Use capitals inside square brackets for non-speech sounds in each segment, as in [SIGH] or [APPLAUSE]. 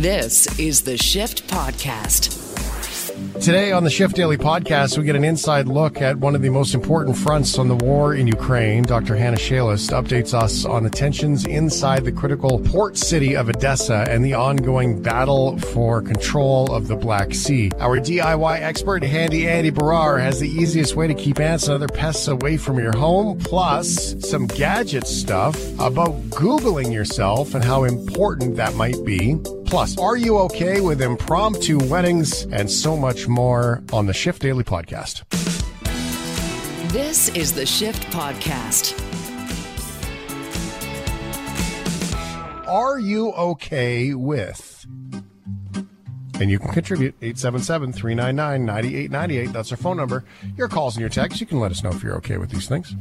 This is the Shift Podcast. Today on the Shift Daily podcast, we get an inside look at one of the most important fronts on the war in Ukraine. Dr. Hanna Shelest updates us on the tensions inside the critical port city of Odessa and the ongoing battle for control of the Black Sea. Our DIY expert, Handy Andy Baryer, has the easiest way to keep ants and other pests away from your home, plus some gadget stuff about Googling yourself and how important that might be. Plus, are you okay with impromptu weddings and so much more on the Shift Daily podcast? This is the Shift Podcast. Are you okay with? And you can contribute 877 399 9898. That's our phone number. Your calls and your texts. You can let us know if you're okay with these things.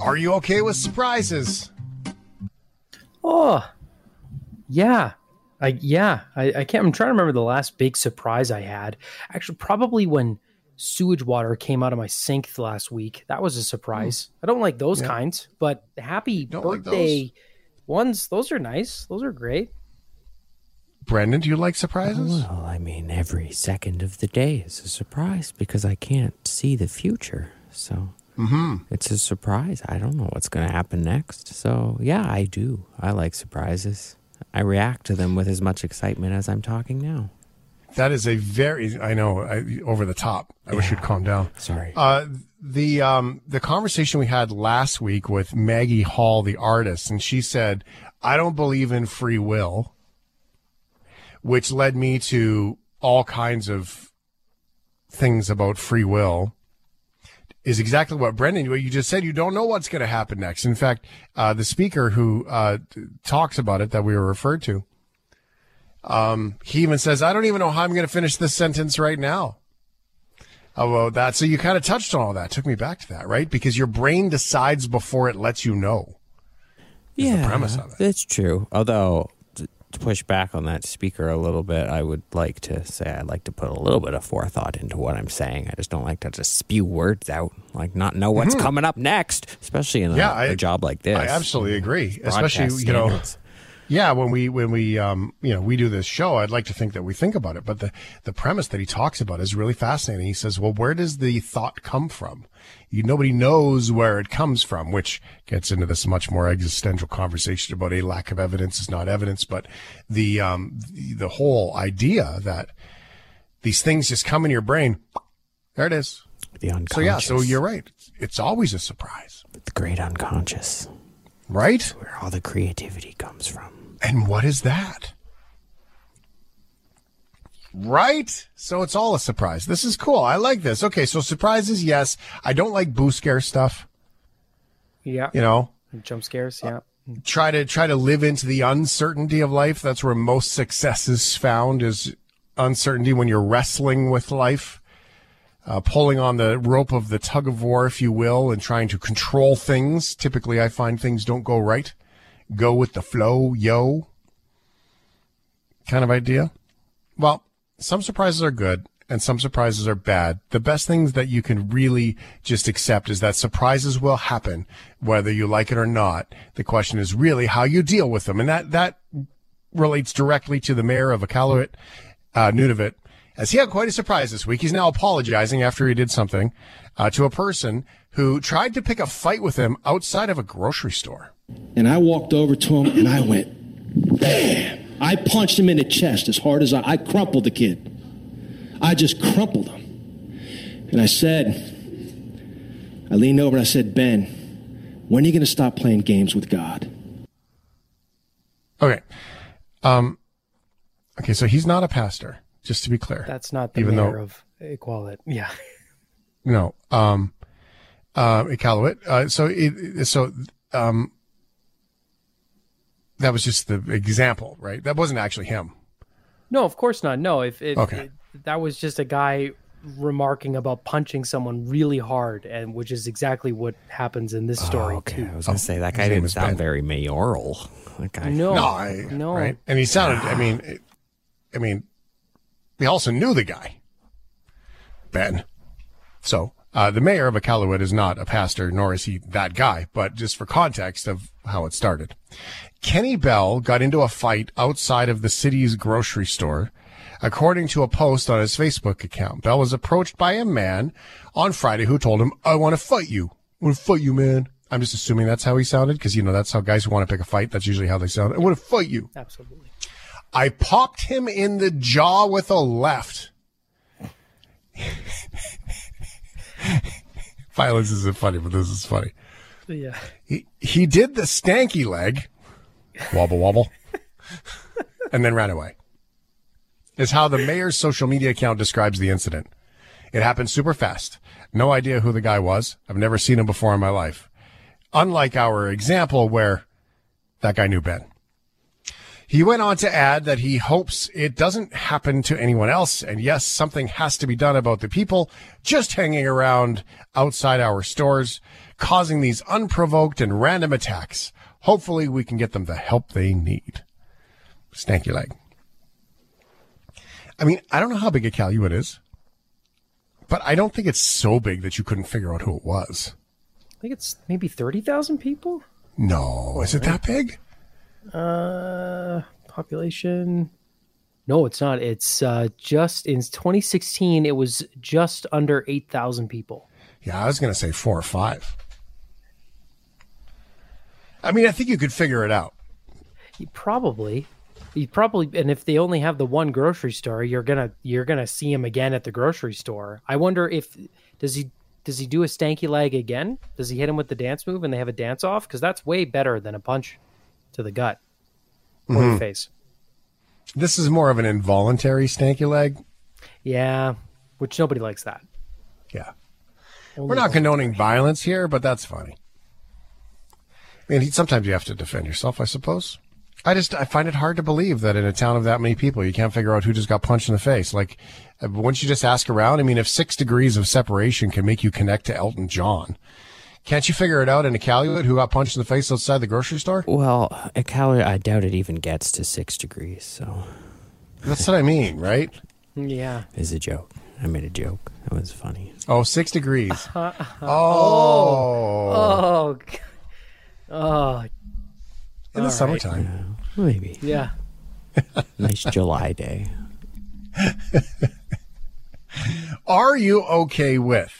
Are you okay with surprises? Oh, yeah. I yeah. I, I can't. I'm trying to remember the last big surprise I had. Actually, probably when sewage water came out of my sink last week. That was a surprise. Hmm. I don't like those Yeah. kinds, but happy Don't like birthday ones. Those are nice. Those are great. Brendan, do you like surprises? Oh, well, I mean, every second of the day is a surprise because I can't see the future. So mm-hmm. it's a surprise. I don't know what's going to happen next. So, yeah, I do. I like surprises. I react to them with as much excitement as I'm talking now. That is a very, I know, I, over the top. I wish you'd calm down. Sorry. Uh, the um, the conversation we had last week with Maggie Hall, the artist, and she said, "I don't believe in free will," which led me to all kinds of things about free will. Is exactly what Brendan, what you just said. You don't know what's going to happen next. In fact, uh, the speaker who uh, talks about it that we were referred to, um, he even says, "I don't even know how I'm going to finish this sentence right now." Oh, well, that. So you kind of touched on all that. Took me back to that, right? Because your brain decides before it lets you know. yeah, premise of it. that's true. Although, to push back on that speaker a little bit, I would like to say I'd like to put a little bit of forethought into what I'm saying. I just don't like to just spew words out, like not know what's coming up next, especially in a, Mm-hmm. Yeah, I- a job like this. I absolutely agree. Especially, you know, standards. yeah, when we when we um you know we do this show, I'd like to think that we think about it, but the the premise that he talks about is really fascinating. He says, "Well, where does the thought come from? You nobody knows where it comes from," which gets into this much more existential conversation about a lack of evidence is not evidence, but the um the, the whole idea that these things just come in your brain. There it is. the unconscious. So yeah, so you're right. It's always a surprise, the great unconscious, right? where all the creativity comes from. And what is that? Right? So it's all a surprise. This is cool. I like this. Okay, so surprises, yes. I don't like boo scare stuff. Yeah. You know, Jump scares. Yeah. try to try to live into the uncertainty of life. That's where most success is found is uncertainty when you're wrestling with life, uh, pulling on the rope of the tug of war, if you will, and trying to control things. Typically, I find things don't go right. Go with the flow, yo. Kind of idea. Well, some surprises are good and some surprises are bad. The best things that you can really just accept is that surprises will happen, whether you like it or not. The question is really how you deal with them. And that, that relates directly to the mayor of Iqaluit, uh, Nunavut, as he had quite a surprise this week. He's now apologizing after he did something, uh, to a person who tried to pick a fight with him outside of a grocery store. And I walked over to him and I went, bam! I punched him in the chest as hard as I, I crumpled the kid. I just crumpled him. And I said, I leaned over and I said, Ben, when are you going to stop playing games with God? Okay. Um, okay. So he's not a pastor, just to be clear. That's not the Even mayor though- of Iqaluit. Yeah. No. Um, uh, Iqaluit. Uh, so it, so, um, that was just the example, right? That wasn't actually him. No, of course not. No, if, if Okay. it- that was just a guy remarking about punching someone really hard, and which is exactly what happens in this story Oh, okay, too. I was going to say that guy name didn't sound Ben. very mayoral. That guy. No, No, I, no. right? And he sounded. I mean, it- I mean, we also knew the guy, Ben. So Uh, the mayor of Iqaluit is not a pastor, nor is he that guy, but just for context of how it started. Kenny Bell got into a fight outside of the city's grocery store. According to a post on his Facebook account, Bell was approached by a man on Friday who told him, I want to fight you. I want to fight you, man. I'm just assuming that's how he sounded because, you know, that's how guys who want to pick a fight, that's usually how they sound. I want to fight you. Absolutely. I popped him in the jaw with a left. [LAUGHS] Violence isn't funny, but this is funny. Yeah. He, he did the stanky leg, wobble wobble, [LAUGHS] and then ran away. Is how the mayor's social media account describes the incident. It happened super fast. No idea who the guy was. I've never seen him before in my life. Unlike our example where that guy knew Ben. He went on to add that he hopes it doesn't happen to anyone else. And yes, something has to be done about the people just hanging around outside our stores, causing these unprovoked and random attacks. Hopefully we can get them the help they need. Stanky leg. I mean, I don't know how big Iqaluit is, but I don't think it's so big that you couldn't figure out who it was. I think it's maybe 30,000 people. No, is it that big? Uh, population. No, it's not. It's uh, just in 2016, it was just under 8,000 people. Yeah, I was going to say four or five. I mean, I think you could figure it out. You probably, you probably, and if they only have the one grocery store, you're gonna you're gonna see him again at the grocery store. I wonder if does he does he do a stanky leg again? Does he hit him with the dance move and they have a dance off? Because that's way better than a punch to the gut or the mm-hmm. face. This is more of an involuntary stanky leg. Yeah, which nobody likes that. Yeah. We're not condoning violence here, but that's funny. I mean, sometimes you have to defend yourself, I suppose. I just I find it hard to believe that in a town of that many people, you can't figure out who just got punched in the face. Like, uh, once you just ask around, I mean, if six degrees of separation can make you connect to Elton John, can't you figure it out in Iqaluit who got punched in the face outside the grocery store? Well, Iqaluit, I doubt it even gets to six degrees. So That's what I mean, right? Yeah. it's a joke. I made a joke. That was funny. Oh, six degrees. oh. Oh. g- Oh. in the all right. summertime. Maybe Yeah. [LAUGHS] nice July day. [LAUGHS] Are you okay with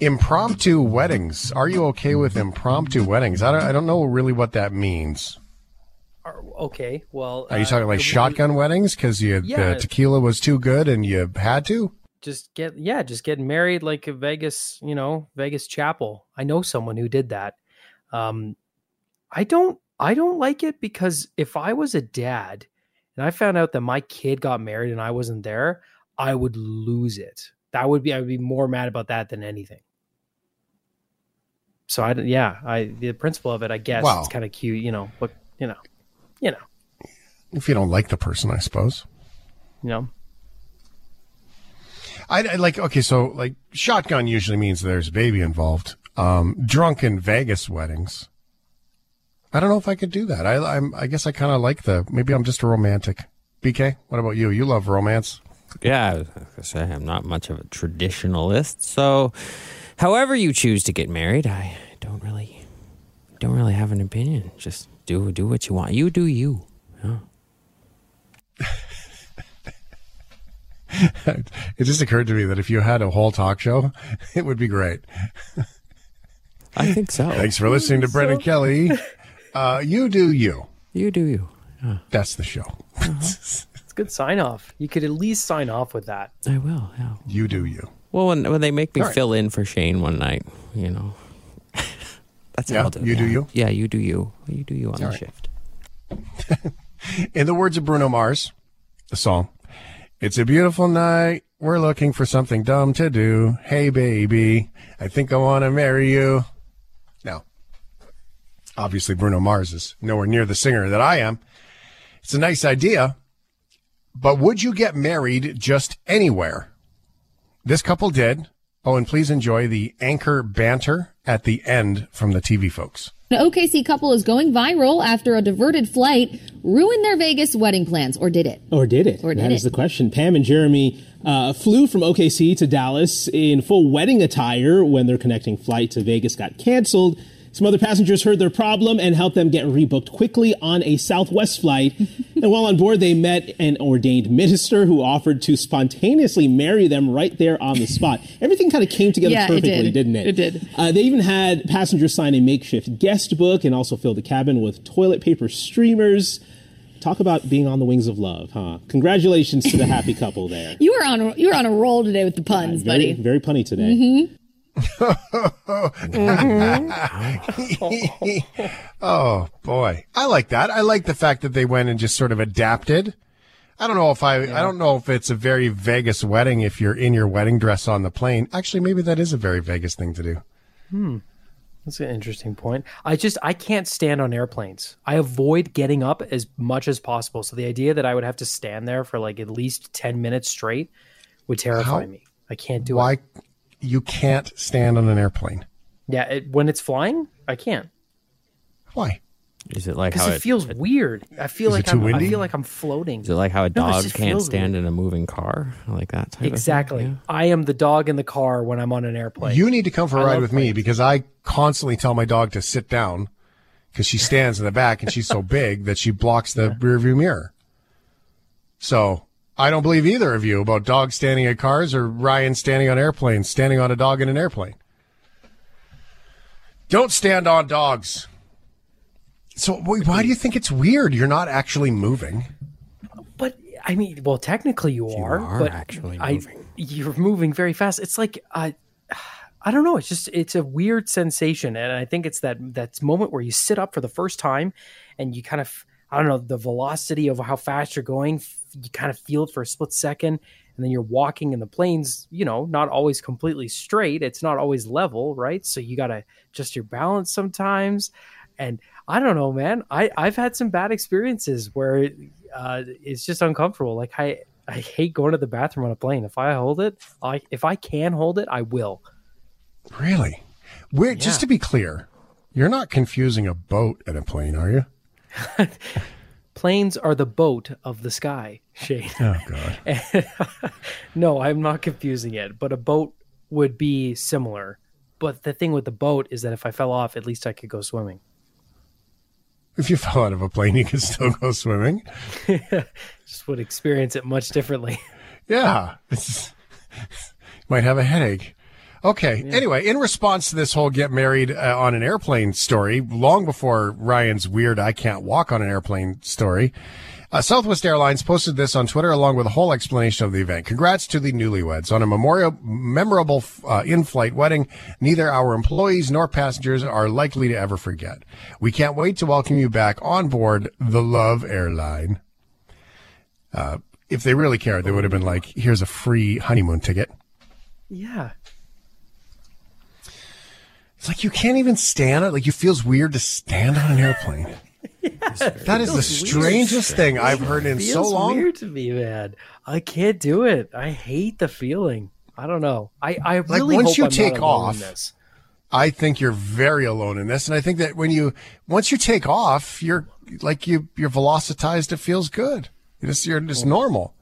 impromptu weddings? Are you okay with impromptu weddings? I don't, I don't know really what that means. Are- Okay. Well, Are you uh, talking like we- shotgun weddings because you Yeah. the tequila was too good and you had to? Just get yeah just get married like a vegas you know vegas chapel. I know someone who did that. Um i don't i don't like it because if i was a dad and i found out that my kid got married and i wasn't there i would lose it. That would be i would be more mad about that than anything. So i yeah i the principle of it i guess Wow. it's kind of cute you know but you know you know. If you don't like the person, I suppose. you know I, I like okay, so like shotgun usually means there's a baby involved. Um, drunken Vegas weddings. I don't know if I could do that. I I'm, I guess I kind of like the. Maybe I'm just a romantic. BK, what about you? You love romance. Yeah, I say, I'm not much of a traditionalist. So, however you choose to get married, I don't really, don't really have an opinion. Just do do what you want. You do you. Yeah. [LAUGHS] It just occurred to me that if you had a whole talk show, [LAUGHS] it would be great. I think so. Thanks for listening to Brendan Kelly. [LAUGHS] Uh, you do you. You do you. Yeah, That's the show. it's a good sign off you could at least sign off with that I will. Yeah. You do you. Well, when when they make me All right. fill in for Shane one night, you know, that's Yeah, how I'll do. it. you do Yeah. you? Yeah, you do you. You do you on the right. shift. In the words of Bruno Mars, the song, It's a beautiful night. We're looking for something dumb to do. Hey, baby, I think I want to marry you. Now, obviously, Bruno Mars is nowhere near the singer that I am. It's a nice idea, but would you get married just anywhere? This couple did. Oh, and please enjoy the anchor banter at the end from the TV folks. An OKC couple is going viral after a diverted flight ruined their Vegas wedding plans, or did it? Or did it? Or did That is it? the question. Pam and Jeremy uh, flew from OKC to Dallas in full wedding attire when their connecting flight to Vegas got canceled. Some other passengers heard their problem and helped them get rebooked quickly on a Southwest flight. [LAUGHS] and while on board, they met an ordained minister who offered to spontaneously marry them right there on the spot. Everything kind of came together Yeah, it perfectly, did. not it? It did. Uh, they even had passengers sign a makeshift guest book and also filled the cabin with toilet paper streamers. Talk about being on the wings of love, huh? Congratulations to the happy couple there. [LAUGHS] You were on a, you were on a roll today with the puns, Very, buddy. very punny today. [LAUGHS] Oh boy, I like that. I like the fact that they went and just sort of adapted. I don't know if I, I don't know if it's a very Vegas wedding if you're in your wedding dress on the plane. Actually, maybe that is a very Vegas thing to do. Hmm. That's an interesting point. I just I can't stand on airplanes. I avoid getting up as much as possible. So the idea that I would have to stand there for like at least ten minutes straight would terrify How- me. I can't do it. Why you can't stand on an airplane? Yeah, it, when it's flying, I can't Why? Is it like how because it, feels weird. I feel like too I'm, I feel like I'm floating. Is it like how a dog just can't stand weird. in a moving car? Like that type Exactly. of thing? I am the dog in the car when I'm on an airplane. You need to come for a I ride love with me because I constantly tell my dog to sit down because she stands in the back and she's so [LAUGHS] big that she blocks the rear view mirror. So I don't believe either of you about dogs standing at cars or Ryan standing on airplanes, standing on a dog in an airplane. Don't stand on dogs. So wh- why do you think it's weird? You're not actually moving. But I mean, well, technically you, are, are but actually I, moving. you're moving very fast. It's like I, I don't know. It's just it's a weird sensation, and I think it's that that moment where you sit up for the first time, and you kind of I don't know the velocity of how fast you're going. You kind of feel it for a split second, and then you're walking in the planes. You know, not always completely straight. It's not always level, right? So you got to adjust your balance sometimes, and I don't know, man. I I've had some bad experiences where uh, it's just uncomfortable. Like I I hate going to the bathroom on a plane. If I hold it, I if I can hold it, I will. Really? We're, Just to be clear, you're not confusing a boat and a plane, are you? [LAUGHS] Planes are the boat of the sky, Shane. Oh, God. [LAUGHS] no, I'm not confusing it, but a boat would be similar. But the thing with the boat is that if I fell off, at least I could go swimming. If you fell out of a plane, you could still go swimming. [LAUGHS] Just would experience it much differently. Yeah. It's, [LAUGHS] might have a headache. Okay. Anyway, in response to this whole get married uh, on an airplane story, long before Ryan's weird I can't walk on an airplane story, uh, Southwest Airlines posted this on Twitter along with a whole explanation of the event. Congrats to the newlyweds on a memorial, memorable uh, in-flight wedding. Neither our employees nor passengers are likely to ever forget. We can't wait to welcome you back on board the Love Airline. Uh, if they really cared, they would have been like, here's a free honeymoon ticket. yeah. It's like you can't even stand it. Like it feels weird to stand on an airplane. that is the strangest thing I've heard in so feels long. weird to me, man. I can't do it. I hate the feeling. I don't know. I, I really once hope you I'm take not alone in off- I think you're very alone in this, and I think that when you once you take off, you're like you you're velocitized. It feels good. You're just you're just normal.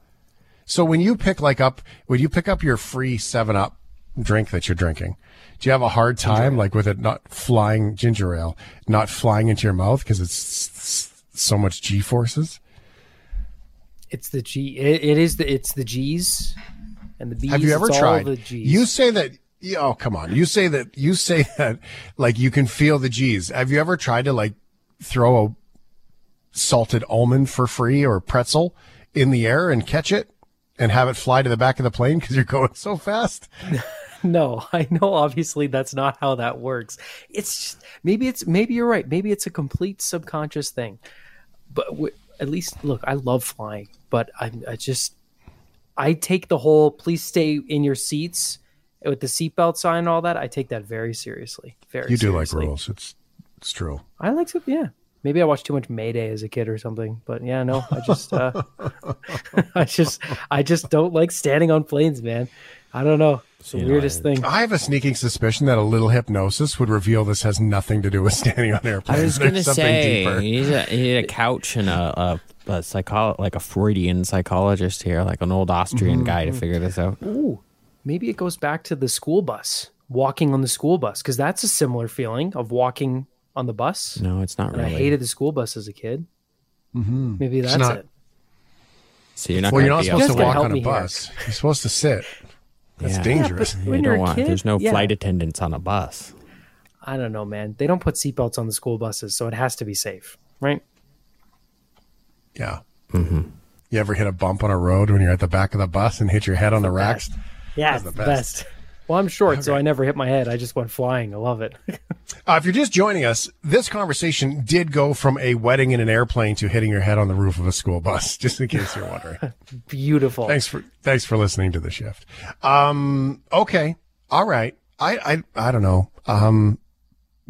So when you pick like up when you pick up your free Seven Up drink that you're drinking, do you have a hard time like with it not flying ginger ale, not flying into your mouth because it's so much G forces? It's the G. It, it is the. It's the G's and the B's. Have you ever tried? the G's. You say that. Oh, come on. You say that. You say [LAUGHS] that. Like you can feel the G's. Have you ever tried to like throw a salted almond for free or pretzel in the air and catch it and have it fly to the back of the plane because you're [LAUGHS] going so fast? [LAUGHS] [LAUGHS] No, I know. Obviously, that's not how that works. It's just, maybe it's maybe you're right. Maybe it's a complete subconscious thing. But w- at least, look, I love flying, but I, I just I take the whole "please stay in your seats" with the seatbelt sign and all that. I take that very seriously. Very. Seriously. You do like rules. It's it's true. I like to. Yeah. Maybe I watched too much Mayday as a kid or something. But yeah, no, I just, uh, [LAUGHS] I just, I just don't like standing on planes, man. I don't know. It's the You weirdest I- thing. I have a sneaking suspicion that a little hypnosis would reveal this has nothing to do with [LAUGHS] standing on airplanes. I was gonna something say deeper. you need, a, you need a couch and a, a, a psycholo- like a Freudian psychologist here, like an old Austrian Mm-hmm. guy to figure this out. Ooh, maybe it goes back to the school bus, walking on the school bus, because that's a similar feeling of walking on the bus. No, it's not And I hated the school bus as a kid. Mm-hmm. Maybe that's not- it. so you're not. Well, you're gonna not be supposed to walk on a me here. bus. You're supposed to sit. That's Yeah. dangerous. Yeah, You when don't you're a want. kid, There's no yeah. flight attendants on a bus. I don't know, man. They don't put seatbelts on the school buses, so it has to be safe, right? yeah. Mm-hmm. You ever hit a bump on a road when you're at the back of the bus and hit your head on the racks? Yeah, That's it's the the best. Well, I'm short, so I never hit my head. I just went flying. I love it. [LAUGHS] Uh, if you're just joining us, this conversation did go from a wedding in an airplane to hitting your head on the roof of a school bus. [LAUGHS] Just in case you're wondering. [LAUGHS] Beautiful. thanks for thanks for listening to the shift. Um, okay, all right. I I I don't know. Um,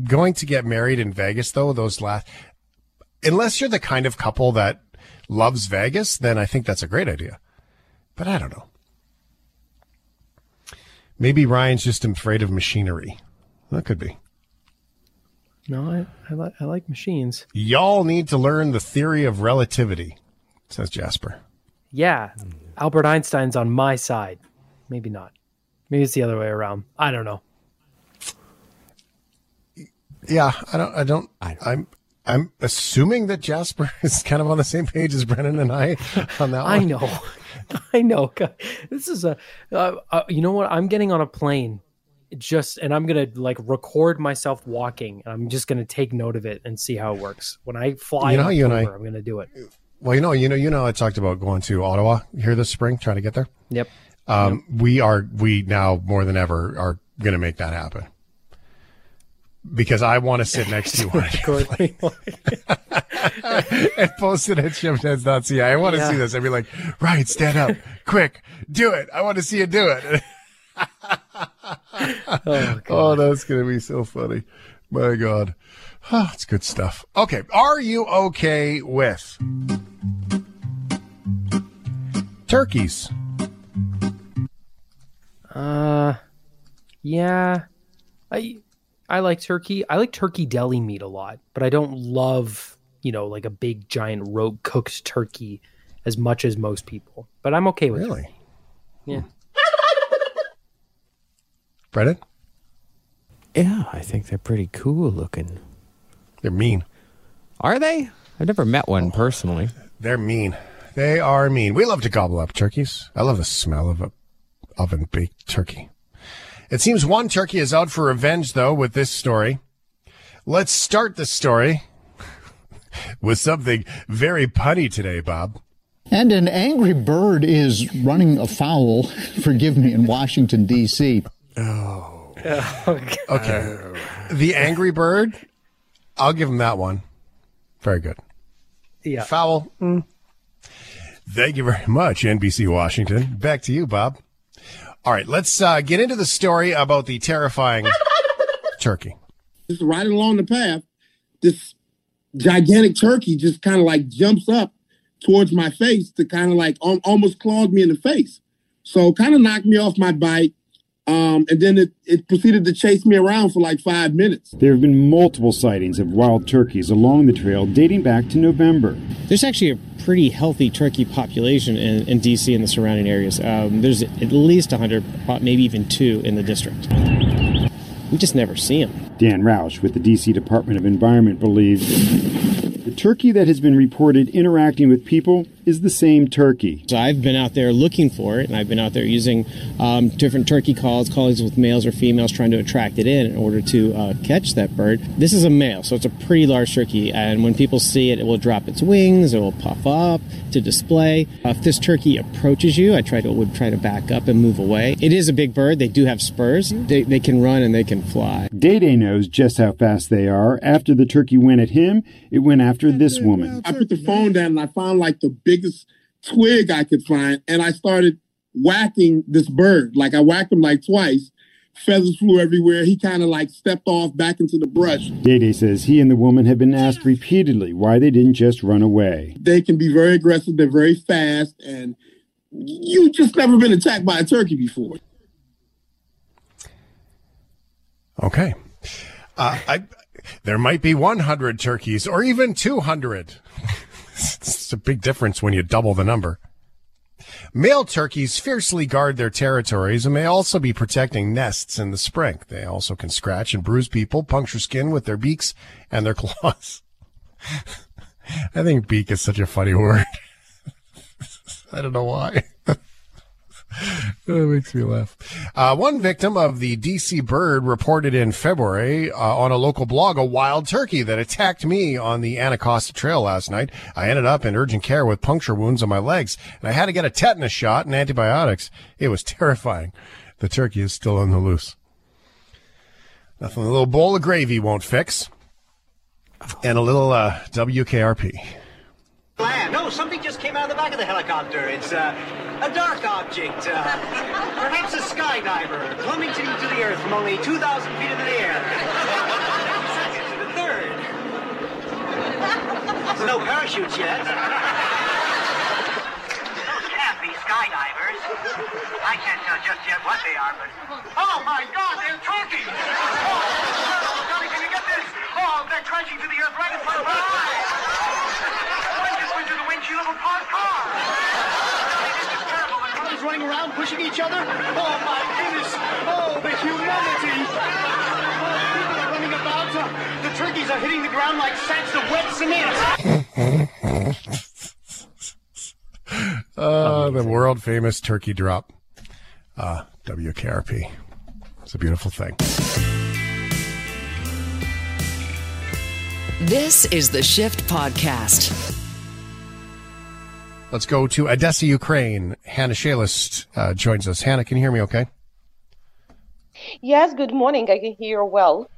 going to get married in Vegas though. Those last, unless you're the kind of couple that loves Vegas, then I think that's a great idea. But I don't know. Maybe Ryan's just afraid of machinery. That could be. No, I, I, li- I like machines. Y'all need to learn the theory of relativity, says Jasper. Yeah, Albert Einstein's on my side. Maybe not. Maybe it's the other way around. I don't know. Yeah, I don't. I don't. I don't- I'm. I'm assuming that Jasper [LAUGHS] is kind of on the same page as Brennan and I on that one. I know. [LAUGHS] [LAUGHS] I know. God, This is a. Uh, uh, you know what? I'm getting on a plane, just and I'm gonna like record myself walking. And I'm just gonna take note of it and see how it works. When I fly, You know how you and I- October, I'm gonna do it. Well, you know, you know, you know, I talked about going to Ottawa here this spring, trying to get there. Yep. Um, We are, we now more than ever are going to make that happen because I want to sit next to you [LAUGHS] on Record- [LAUGHS] and post it at shiftheads.ca. I want to Yeah. see this. I'd be like, right, stand up, [LAUGHS] quick, do it. I want to see you do it. oh, Oh, that's going to be so funny. My God. Oh, it's good stuff. Okay. Are you okay with turkeys? Uh, yeah, I I like turkey. I like turkey deli meat a lot, but I don't love you know like a big giant rogue cooked turkey as much as most people. But I'm okay with it. Really? Yeah. Hmm. Brennan? Yeah, I think they're pretty cool looking. They're mean. Are they? I've never met one personally. They're mean. They are mean. We love to gobble up turkeys. I love the smell of a oven baked turkey. It seems one turkey is out for revenge, though, with this story. Let's start the story [LAUGHS] with something very punny today, Bob. And an angry bird is running afoul, [LAUGHS] forgive me, in Washington, D.C. Oh. [LAUGHS] Okay. The Angry Bird, I'll give him that one. Very good. Yeah. Foul. mm. Thank you very much, NBC Washington. Back to you, Bob. All right, let's uh, get into the story about the terrifying turkey. just right along the path, this gigantic turkey just kind of like jumps up towards my face to kind of like al- almost clawed me in the face. So kind of knocked me off my bike. Um, and then it, it proceeded to chase me around for like five minutes. There have been multiple sightings of wild turkeys along the trail dating back to November. There's actually a pretty healthy turkey population in, in DC and the surrounding areas. Um, there's at least 100, pro- maybe even two in the district. We just never see them. Dan Roush with the DC Department of Environment believes the turkey that has been reported interacting with people is the same turkey. So I've been out there looking for it, and I've been out there using um, different turkey calls, calls with males or females, trying to attract it in in order to uh, catch that bird. This is a male, so it's a pretty large turkey, and when people see it, it will drop its wings, it will puff up to display. Uh, if this turkey approaches you, I try to would try to back up and move away. It is a big bird. They do have spurs. They, they can run and they can fly. Day Day knows just how fast they are. After the turkey went at him, it went after this woman. I put the phone down and I found like the biggest twig I could find, and I started whacking this bird. Like I whacked him like twice. Feathers flew everywhere. He kind of like stepped off back into the brush. Day Day says he and the woman have been asked repeatedly why they didn't just run away. They can be very aggressive. They're very fast, and you just never been attacked by a turkey before. Okay. Uh, I, there might be 100 turkeys or even 200. it's a big difference when you double the number. Male turkeys fiercely guard their territories and may also be protecting nests in the spring. They also can scratch and bruise people, puncture skin with their beaks and their [LAUGHS] claws. I think beak is such a funny word. [LAUGHS] I don't know why. [LAUGHS] [LAUGHS] that makes me laugh. Uh, one victim of the DC bird reported in February uh, on a local blog a wild turkey that attacked me on the Anacostia Trail last night. I ended up in urgent care with puncture wounds on my legs, and I had to get a tetanus shot and antibiotics. It was [LAUGHS] terrifying. The turkey is still on the loose. Nothing a little bowl of gravy won't fix. And a little uh, WKRP. No, something just came out of the back of the helicopter. It's uh, a dark object, uh, perhaps a skydiver, plummeting to the earth from only 2,000 feet into the air. The third. There's no parachutes yet. Those can't be skydivers. I can't tell just yet what they are, but... Oh, my God, they're turkeys! Oh, Johnny, can you get this? Oh, they're crashing to the earth right in front of our eyes! One just went the windshield of a parked car! This is terrible. The cars running around, pushing each other. Oh, my goodness! Oh, the humanity! Oh, people are running about. Uh, the turkeys are hitting the ground like sacks of wet cement. Uh, the world famous turkey drop. Uh, WKRP. It's a beautiful thing. This is the Shift Podcast. Let's go to Odessa, Ukraine. Hanna Shelest uh, joins us. Hanna, can you hear me okay? Yes, good morning. I can hear well.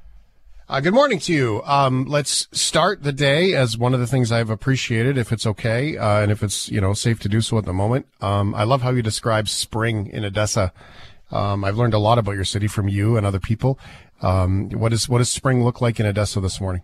Uh, good morning to you. Um, let's start the day as one of the things I've appreciated, if it's okay, uh, and if it's you know safe to do so at the moment. Um, I love how you describe spring in Odessa. Um, I've learned a lot about your city from you and other people. Um, what is what does spring look like in Odessa this morning?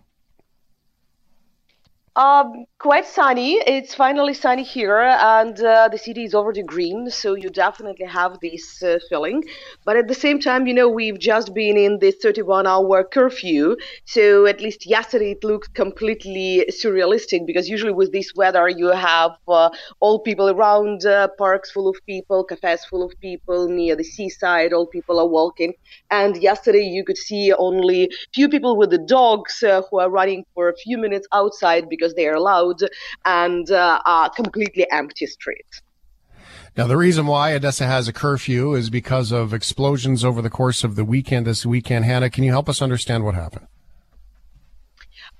Um, quite sunny. It's finally sunny here, and uh, the city is already green, so you definitely have this uh, feeling. But at the same time, you know, we've just been in this 31 hour curfew, so at least yesterday it looked completely surrealistic because usually with this weather, you have uh, all people around, uh, parks full of people, cafes full of people, near the seaside, all people are walking. And yesterday you could see only few people with the dogs uh, who are running for a few minutes outside because they are allowed and uh, uh, completely empty streets. Now, the reason why Odessa has a curfew is because of explosions over the course of the weekend this weekend. Hanna, can you help us understand what happened?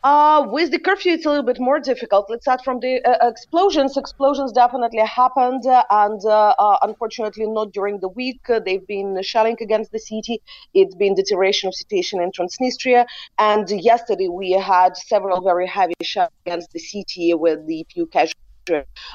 Uh, with the curfew, it's a little bit more difficult. Let's start from the uh, explosions. Explosions definitely happened, uh, and uh, uh, unfortunately, not during the week. Uh, they've been shelling against the city. It's been deterioration of situation in Transnistria, and yesterday we had several very heavy shells against the city with the few casualties.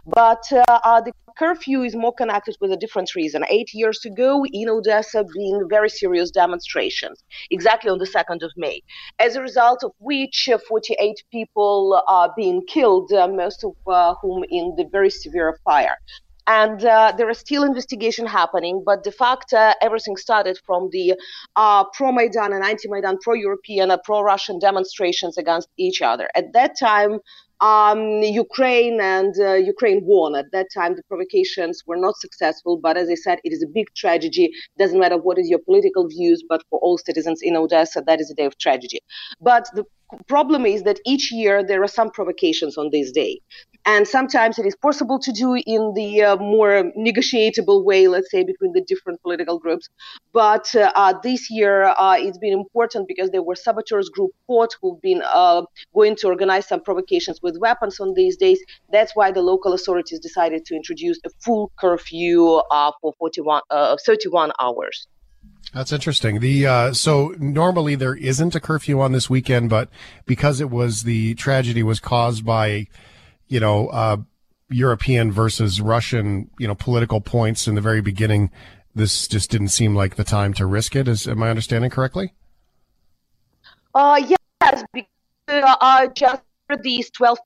But the curfew is more connected with a different reason. Eight years ago, in Odessa, being very serious demonstrations, exactly on the 2nd of May, as a result of which uh, 48 people are being killed, uh, most of uh, whom in the very severe fire. And uh, there is still investigation happening, but de facto, everything started from the uh, pro-Maidan and anti-Maidan, pro-European, uh, pro-Russian demonstrations against each other. At that time, um, Ukraine and uh, Ukraine won. At that time, the provocations were not successful, but as I said, it is a big tragedy. Doesn't matter what is your political views, but for all citizens in Odessa, that is a day of tragedy. But the problem is that each year there are some provocations on this day. And sometimes it is possible to do in the uh, more negotiable way, let's say, between the different political groups. But uh, uh, this year uh, it's been important because there were saboteurs group caught who've been uh, going to organize some provocations with weapons on these days. That's why the local authorities decided to introduce a full curfew uh, for 41, 31 hours. That's interesting. The uh, so normally there isn't a curfew on this weekend, but because it was the tragedy was caused by, you know, uh, European versus Russian, you know, political points in the very beginning, this just didn't seem like the time to risk it. Is am I understanding correctly? Uh, yes, because uh, just these 12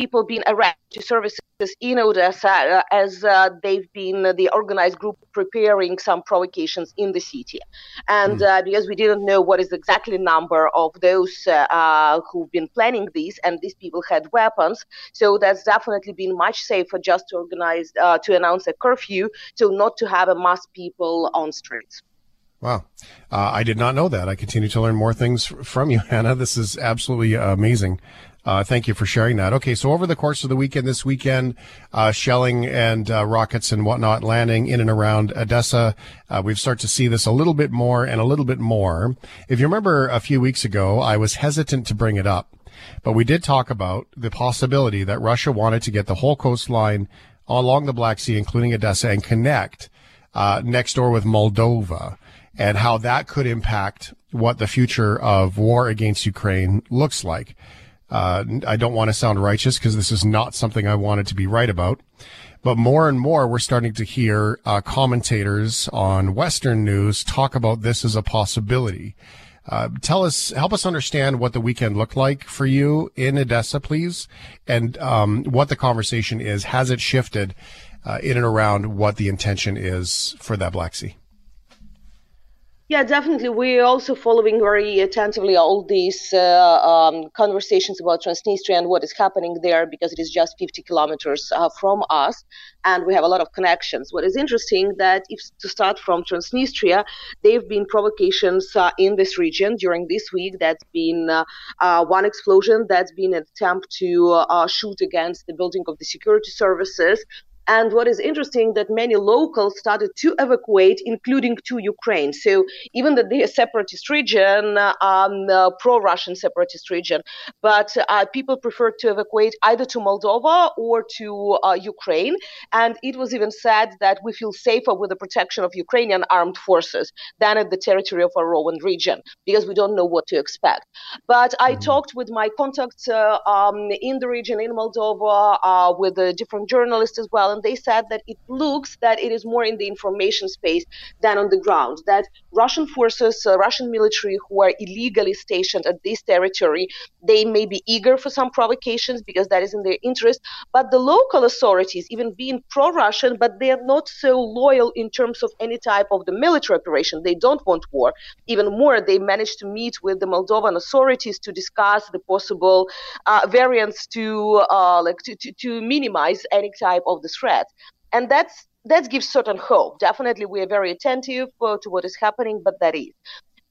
people being arrested to services in Odessa uh, as uh, they've been uh, the organized group preparing some provocations in the city. And uh, because we didn't know what is exactly number of those uh, uh, who've been planning these, and these people had weapons, so that's definitely been much safer just to organize to announce a curfew, so not to have a mass people on streets. Wow. Uh, I did not know that. I continue to learn more things from you, [LAUGHS] Hanna. This is absolutely amazing. Uh, thank you for sharing that. Okay, so over the course of the weekend, this weekend, uh, shelling and uh, rockets and whatnot landing in and around Odessa. Uh, we've started to see this a little bit more and a little bit more. If you remember a few weeks ago, I was hesitant to bring it up, but we did talk about the possibility that Russia wanted to get the whole coastline along the Black Sea, including Odessa, and connect uh, next door with Moldova and how that could impact what the future of war against Ukraine looks like. Uh, I don't want to sound righteous because this is not something I wanted to be right about. But more and more, we're starting to hear uh, commentators on Western news talk about this as a possibility. Uh, tell us, help us understand what the weekend looked like for you in Odessa, please, and um, what the conversation is. Has it shifted uh, in and around what the intention is for that Black Sea? Yeah, definitely. We're also following very attentively all these uh, um, conversations about Transnistria and what is happening there because it is just 50 kilometers uh, from us, and we have a lot of connections. What is interesting that if to start from Transnistria, there have been provocations uh, in this region during this week. That's been uh, uh, one explosion. That's been an attempt to uh, shoot against the building of the security services. And what is interesting that many locals started to evacuate, including to Ukraine. So even that they are separatist region, um, uh, pro-Russian separatist region, but uh, people preferred to evacuate either to Moldova or to uh, Ukraine. And it was even said that we feel safer with the protection of Ukrainian armed forces than at the territory of our own region because we don't know what to expect. But I mm-hmm. talked with my contacts uh, um, in the region in Moldova, uh, with the different journalists as well, they said that it looks that it is more in the information space than on the ground. That Russian forces, uh, Russian military who are illegally stationed at this territory, they may be eager for some provocations because that is in their interest. But the local authorities, even being pro-Russian, but they are not so loyal in terms of any type of the military operation. They don't want war. Even more, they managed to meet with the Moldovan authorities to discuss the possible uh, variants to uh, like to, to, to minimize any type of the threat and that's that gives certain hope. Definitely, we are very attentive uh, to what is happening, but that is.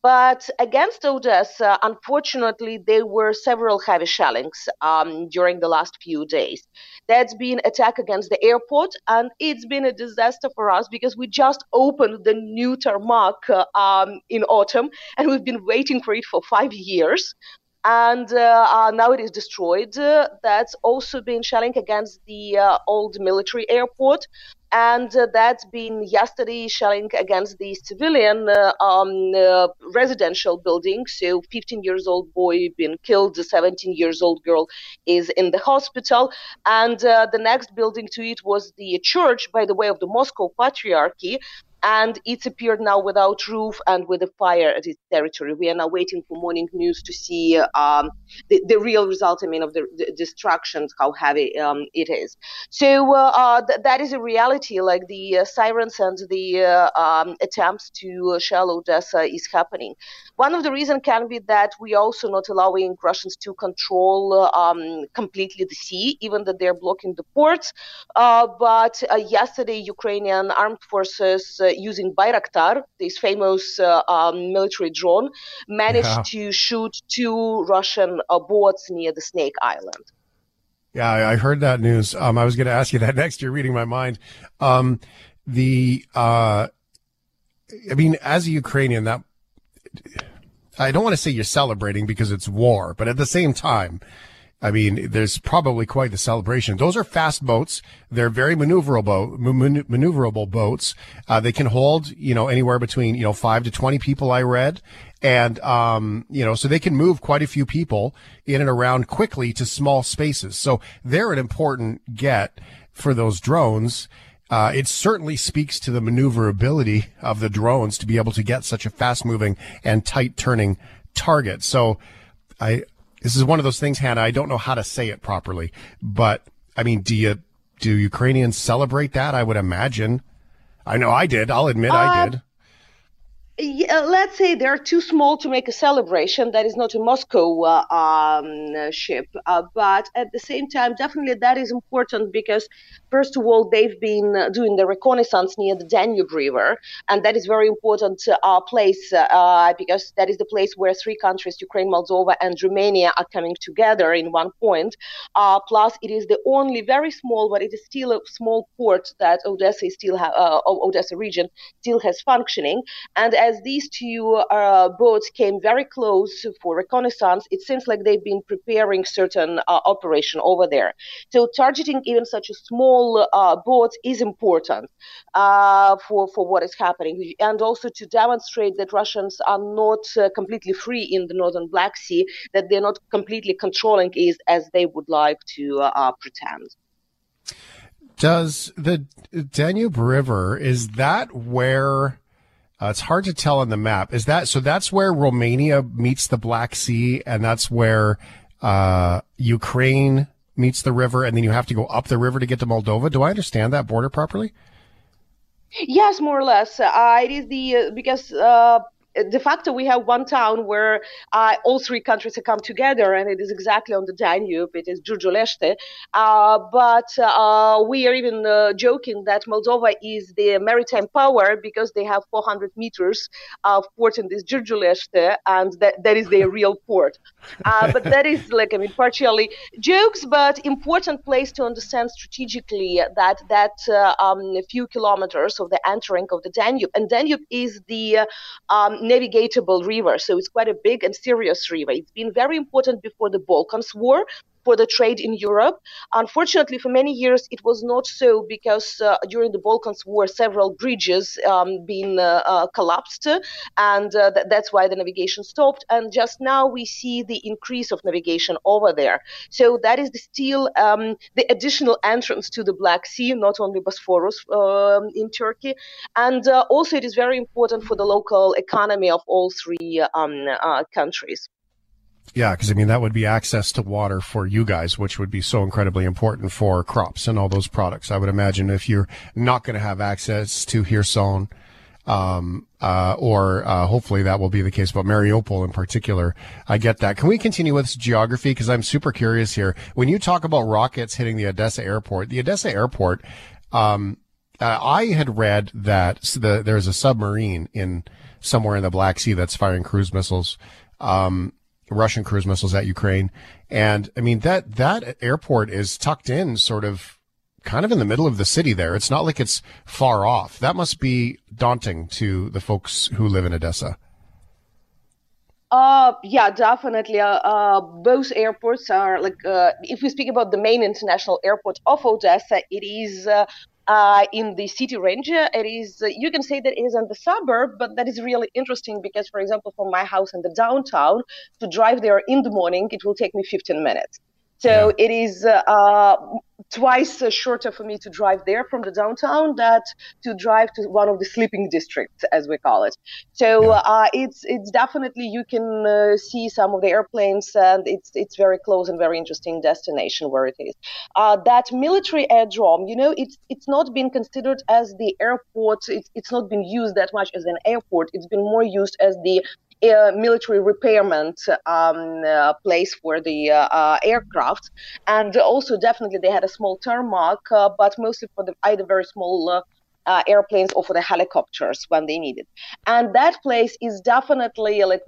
But against Odessa, unfortunately, there were several heavy shellings um, during the last few days. That's been attack against the airport, and it's been a disaster for us because we just opened the new tarmac uh, um, in autumn, and we've been waiting for it for five years and uh, uh, now it is destroyed. That's also been shelling against the uh, old military airport, and uh, that's been yesterday shelling against the civilian um, residential building. So, 15 years old boy been killed, the 17 years old girl is in the hospital, and the next building to it was the church, by the way, of the Moscow Patriarchy and it's appeared now without roof and with a fire at its territory. We are now waiting for morning news to see um, the, the, real result, I mean, of the, the destructions, how heavy um, it is. So uh, uh, th- that is a reality, like the uh, sirens and the uh, um, attempts to shell Odessa is happening. One of the reasons can be that we are also not allowing Russians to control um, completely the sea, even that they're blocking the ports. Uh, but uh, yesterday, Ukrainian armed forces using Bayraktar, this famous uh, um, military drone, managed yeah. to shoot two Russian uh, boats near the Snake Island. Yeah, I heard that news. Um, I was going to ask you that [LAUGHS] next. You're reading my mind. Um, the, uh, I mean, as a Ukrainian, that I don't want to say you're celebrating because it's war, but at the same time, I mean, there's probably quite the celebration. Those are fast boats. They're very maneuverable, maneuverable boats. Uh, they can hold, you know, anywhere between, you know, five to 20 people, I read. And, um, you know, so they can move quite a few people in and around quickly to small spaces. So they're an important get for those drones. Uh, it certainly speaks to the maneuverability of the drones to be able to get such a fast moving and tight turning target. So I, this is one of those things, Hanna. I don't know how to say it properly, but I mean, do you do Ukrainians celebrate that? I would imagine. I know I did. I'll admit I Uh, did. Yeah, let's say they're too small to make a celebration. That is not a Moscow uh, um, ship, uh, but at the same time, definitely that is important because, first of all, they've been uh, doing the reconnaissance near the Danube River, and that is very important uh, place uh, because that is the place where three countries, Ukraine, Moldova, and Romania, are coming together in one point. Uh, plus, it is the only very small, but it is still a small port that Odessa still ha- uh, Odessa region still has functioning, and as these two uh, boats came very close for reconnaissance, it seems like they've been preparing certain uh, operation over there. So targeting even such a small uh, boat is important uh, for for what is happening, and also to demonstrate that Russians are not uh, completely free in the northern Black Sea, that they're not completely controlling it as they would like to uh, pretend. Does the Danube River is that where uh, it's hard to tell on the map? Is that so? That's where Romania meets the Black Sea, and that's where uh, Ukraine meets the river, and then you have to go up the river to get to Moldova. Do I understand that border properly? Yes, more or less. Uh, it is the uh, because uh, de facto we have one town where uh, all three countries have come together, and it is exactly on the Danube. It is Giurgiulești. Uh, but uh, we are even uh, joking that Moldova is the maritime power because they have 400 meters of port in this Giurgiulești, and that, that is their real port. Uh, [LAUGHS] but that is like I mean, partially jokes, but important place to understand strategically that that uh, um, few kilometers of the entering of the Danube, and Danube is the uh, um, navigable river, so it's quite a big and serious river. It's been very important before the Balkans War for the trade in Europe. Unfortunately, for many years it was not so because uh, during the Balkans War, several bridges um, been uh, uh, collapsed, and uh, th- that's why the navigation stopped. And just now we see the increase of navigation over there. So that is the still um, the additional entrance to the Black Sea, not only Bosphorus um, in Turkey, and uh, also it is very important for the local economy of all three um, uh, countries. Yeah, because I mean that would be access to water for you guys, which would be so incredibly important for crops and all those products. I would imagine if you're not going to have access to Kherson, um, uh, or uh, hopefully that will be the case, but Mariupol in particular, I get that. Can we continue with geography? Because I'm super curious here. When you talk about rockets hitting the Odessa airport, the Odessa airport, um, uh, I had read that the, there's a submarine in somewhere in the Black Sea that's firing cruise missiles. Um, Russian cruise missiles at Ukraine. And I mean, that, that airport is tucked in sort of kind of in the middle of the city there. It's not like it's far off. That must be daunting to the folks who live in Odessa. Uh, yeah, definitely. Uh, uh, both airports are like, uh, if we speak about the main international airport of Odessa, it is uh, uh, in the city range. It is, uh, you can say that it is in the suburb, but that is really interesting because, for example, from my house in the downtown to drive there in the morning, it will take me 15 minutes. So it is uh, uh, twice uh, shorter for me to drive there from the downtown that to drive to one of the sleeping districts, as we call it. So uh, it's it's definitely you can uh, see some of the airplanes, and it's it's very close and very interesting destination where it is. Uh, that military airdrome, you know, it's it's not been considered as the airport. It's it's not been used that much as an airport. It's been more used as the uh, military repairment um, uh, place for the uh, uh, aircraft, and also definitely they had a small tarmac, uh, but mostly for the either very small. Uh, airplanes or for the helicopters when they need it. And that place is definitely like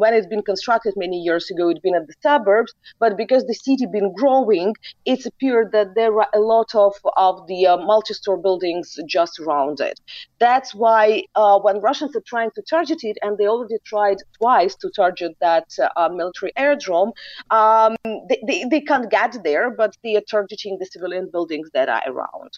when it's been constructed many years ago, it's been at the suburbs, but because the city been growing, it's appeared that there are a lot of, of the uh, multi-store buildings just around it. That's why uh, when Russians are trying to target it, and they already tried twice to target that uh, military airdrome, um, they, they, they can't get there, but they are targeting the civilian buildings that are around.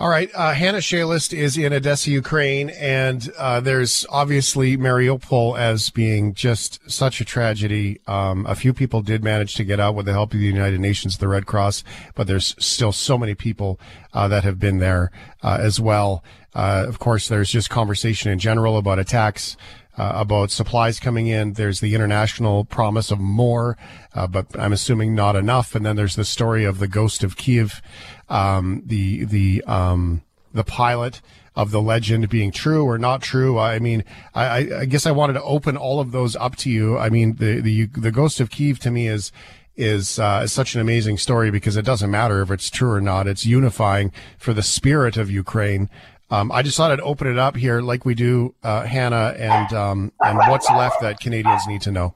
All right. Uh, Hanna Shelest is in Odessa, Ukraine, and uh, there's obviously Mariupol as being just such a tragedy. Um, a few people did manage to get out with the help of the United Nations, the Red Cross, but there's still so many people uh, that have been there uh, as well. Uh, of course, there's just conversation in general about attacks uh, about supplies coming in. There's the international promise of more, uh, but I'm assuming not enough. And then there's the story of the ghost of Kiev, um, the the um, the pilot of the legend being true or not true. I mean, I, I guess I wanted to open all of those up to you. I mean, the the the ghost of Kiev to me is is uh, such an amazing story because it doesn't matter if it's true or not. It's unifying for the spirit of Ukraine. Um, I just thought I'd open it up here, like we do, uh, Hanna, and um, and what's left that Canadians need to know.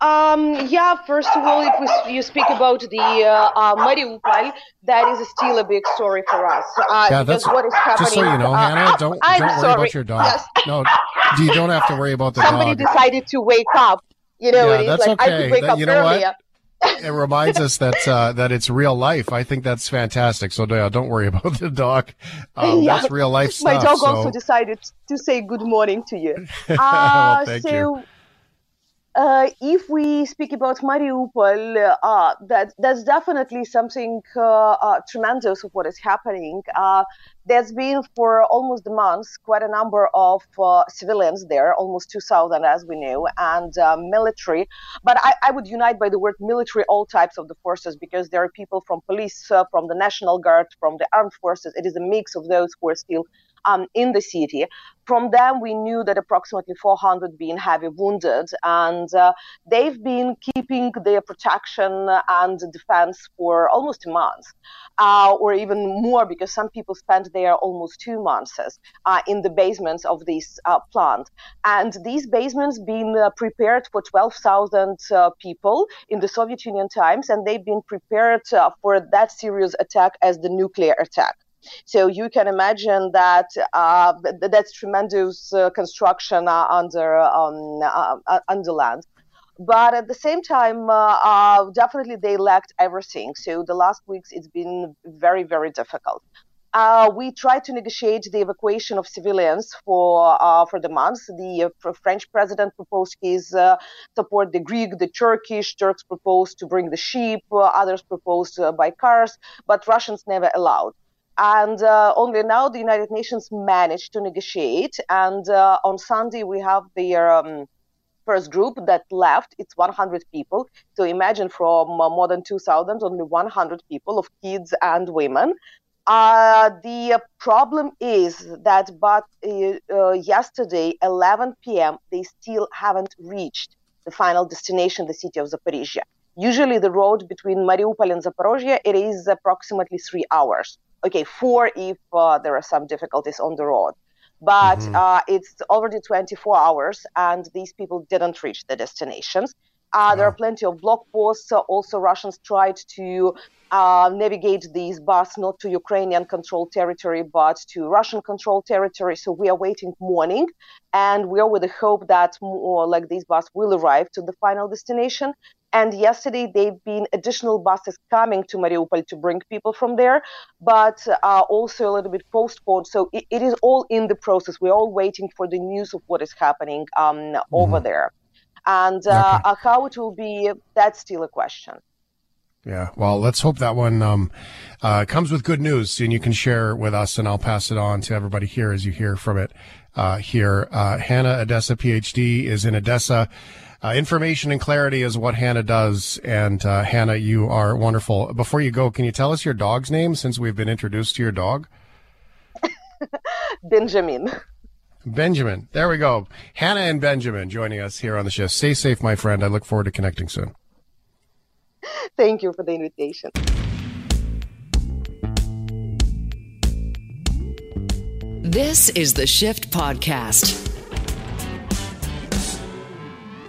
Um, yeah, first of all, if we, you speak about the uh, uh, Mariupol, that is still a big story for us. Uh, yeah, that's what is happening. Just so you know, uh, Hanna, don't I'm don't worry sorry. about your dog. Yes. No, you don't have to worry about the [LAUGHS] Somebody dog. decided to wake up. You know, Yeah, that's like I okay. could wake That- up you know what? It reminds us that uh, that it's real life. I think that's fantastic. So yeah, don't worry [LAUGHS] about the dog. Um, Yeah. That's real life stuff. My dog so. also decided to say good morning to you. [LAUGHS] Well, Uh, thank so, you. Uh, if we speak about Mariupol, uh, that that's definitely something uh, uh, tremendous of what is happening. Uh, there's been for almost a month quite a number of uh, civilians there, almost 2,000 as we know, and military. But I, I would unite by the word military all types of the forces because there are people from police, from the National Guard, from the armed forces. It is a mix of those who are still um, in the city. From them, we knew that approximately 400 been heavy wounded, and uh, they've been keeping their protection and defense for almost a month, uh, or even more, because some people spent there almost two months uh, in the basements of this uh, plant. And these basements been uh, prepared for 12,000 uh, people in the Soviet Union times, and they've been prepared for that serious attack as the nuclear attack. So you can imagine that uh, that's tremendous uh, construction uh, under um, uh, uh, under land. But at the same time, uh, uh, definitely they lacked everything. So the last weeks it's been very very difficult. Uh, we tried to negotiate the evacuation of civilians for for the months. The French president proposed his support. The Greek, the Turkish, Turks proposed to bring the sheep. Others proposed by cars, but Russians never allowed. And uh, only now the United Nations managed to negotiate. And uh, on Sunday we have their um, first group that left. It's 100 people. So imagine from uh, more than 2,000, only 100 people of kids and women. Uh, the problem is that, but uh, uh, yesterday, 11 p.m., they still haven't reached the final destination, the city of Zaporizhia. Usually, the road between Mariupol and Zaporizhia it is approximately three hours. Okay, four if uh, there are some difficulties on the road, but uh, it's already 24 hours, and these people didn't reach the destinations. Uh, there are plenty of blog posts. Uh, also, Russians tried to uh, navigate these bus not to Ukrainian controlled territory, but to Russian controlled territory. So we are waiting morning, and we are with the hope that more like these bus will arrive to the final destination. And yesterday, they've been additional buses coming to Mariupol to bring people from there, but uh, also a little bit postponed. So it, it is all in the process. We're all waiting for the news of what is happening um, over there. And uh, uh, how it will be, that's still a question. Yeah. Well, let's hope that one um, uh, comes with good news and you can share with us, and I'll pass it on to everybody here as you hear from it uh, here. Uh, Hanna Odessa, PhD, is in Odessa. Uh, information and clarity is what Hanna does. And uh, Hanna, you are wonderful. Before you go, can you tell us your dog's name since we've been introduced to your dog? [LAUGHS] Benjamin. Benjamin. There we go. Hanna and Benjamin joining us here on the show. Stay safe, my friend. I look forward to connecting soon. [LAUGHS] Thank you for the invitation. This is the Shift Podcast.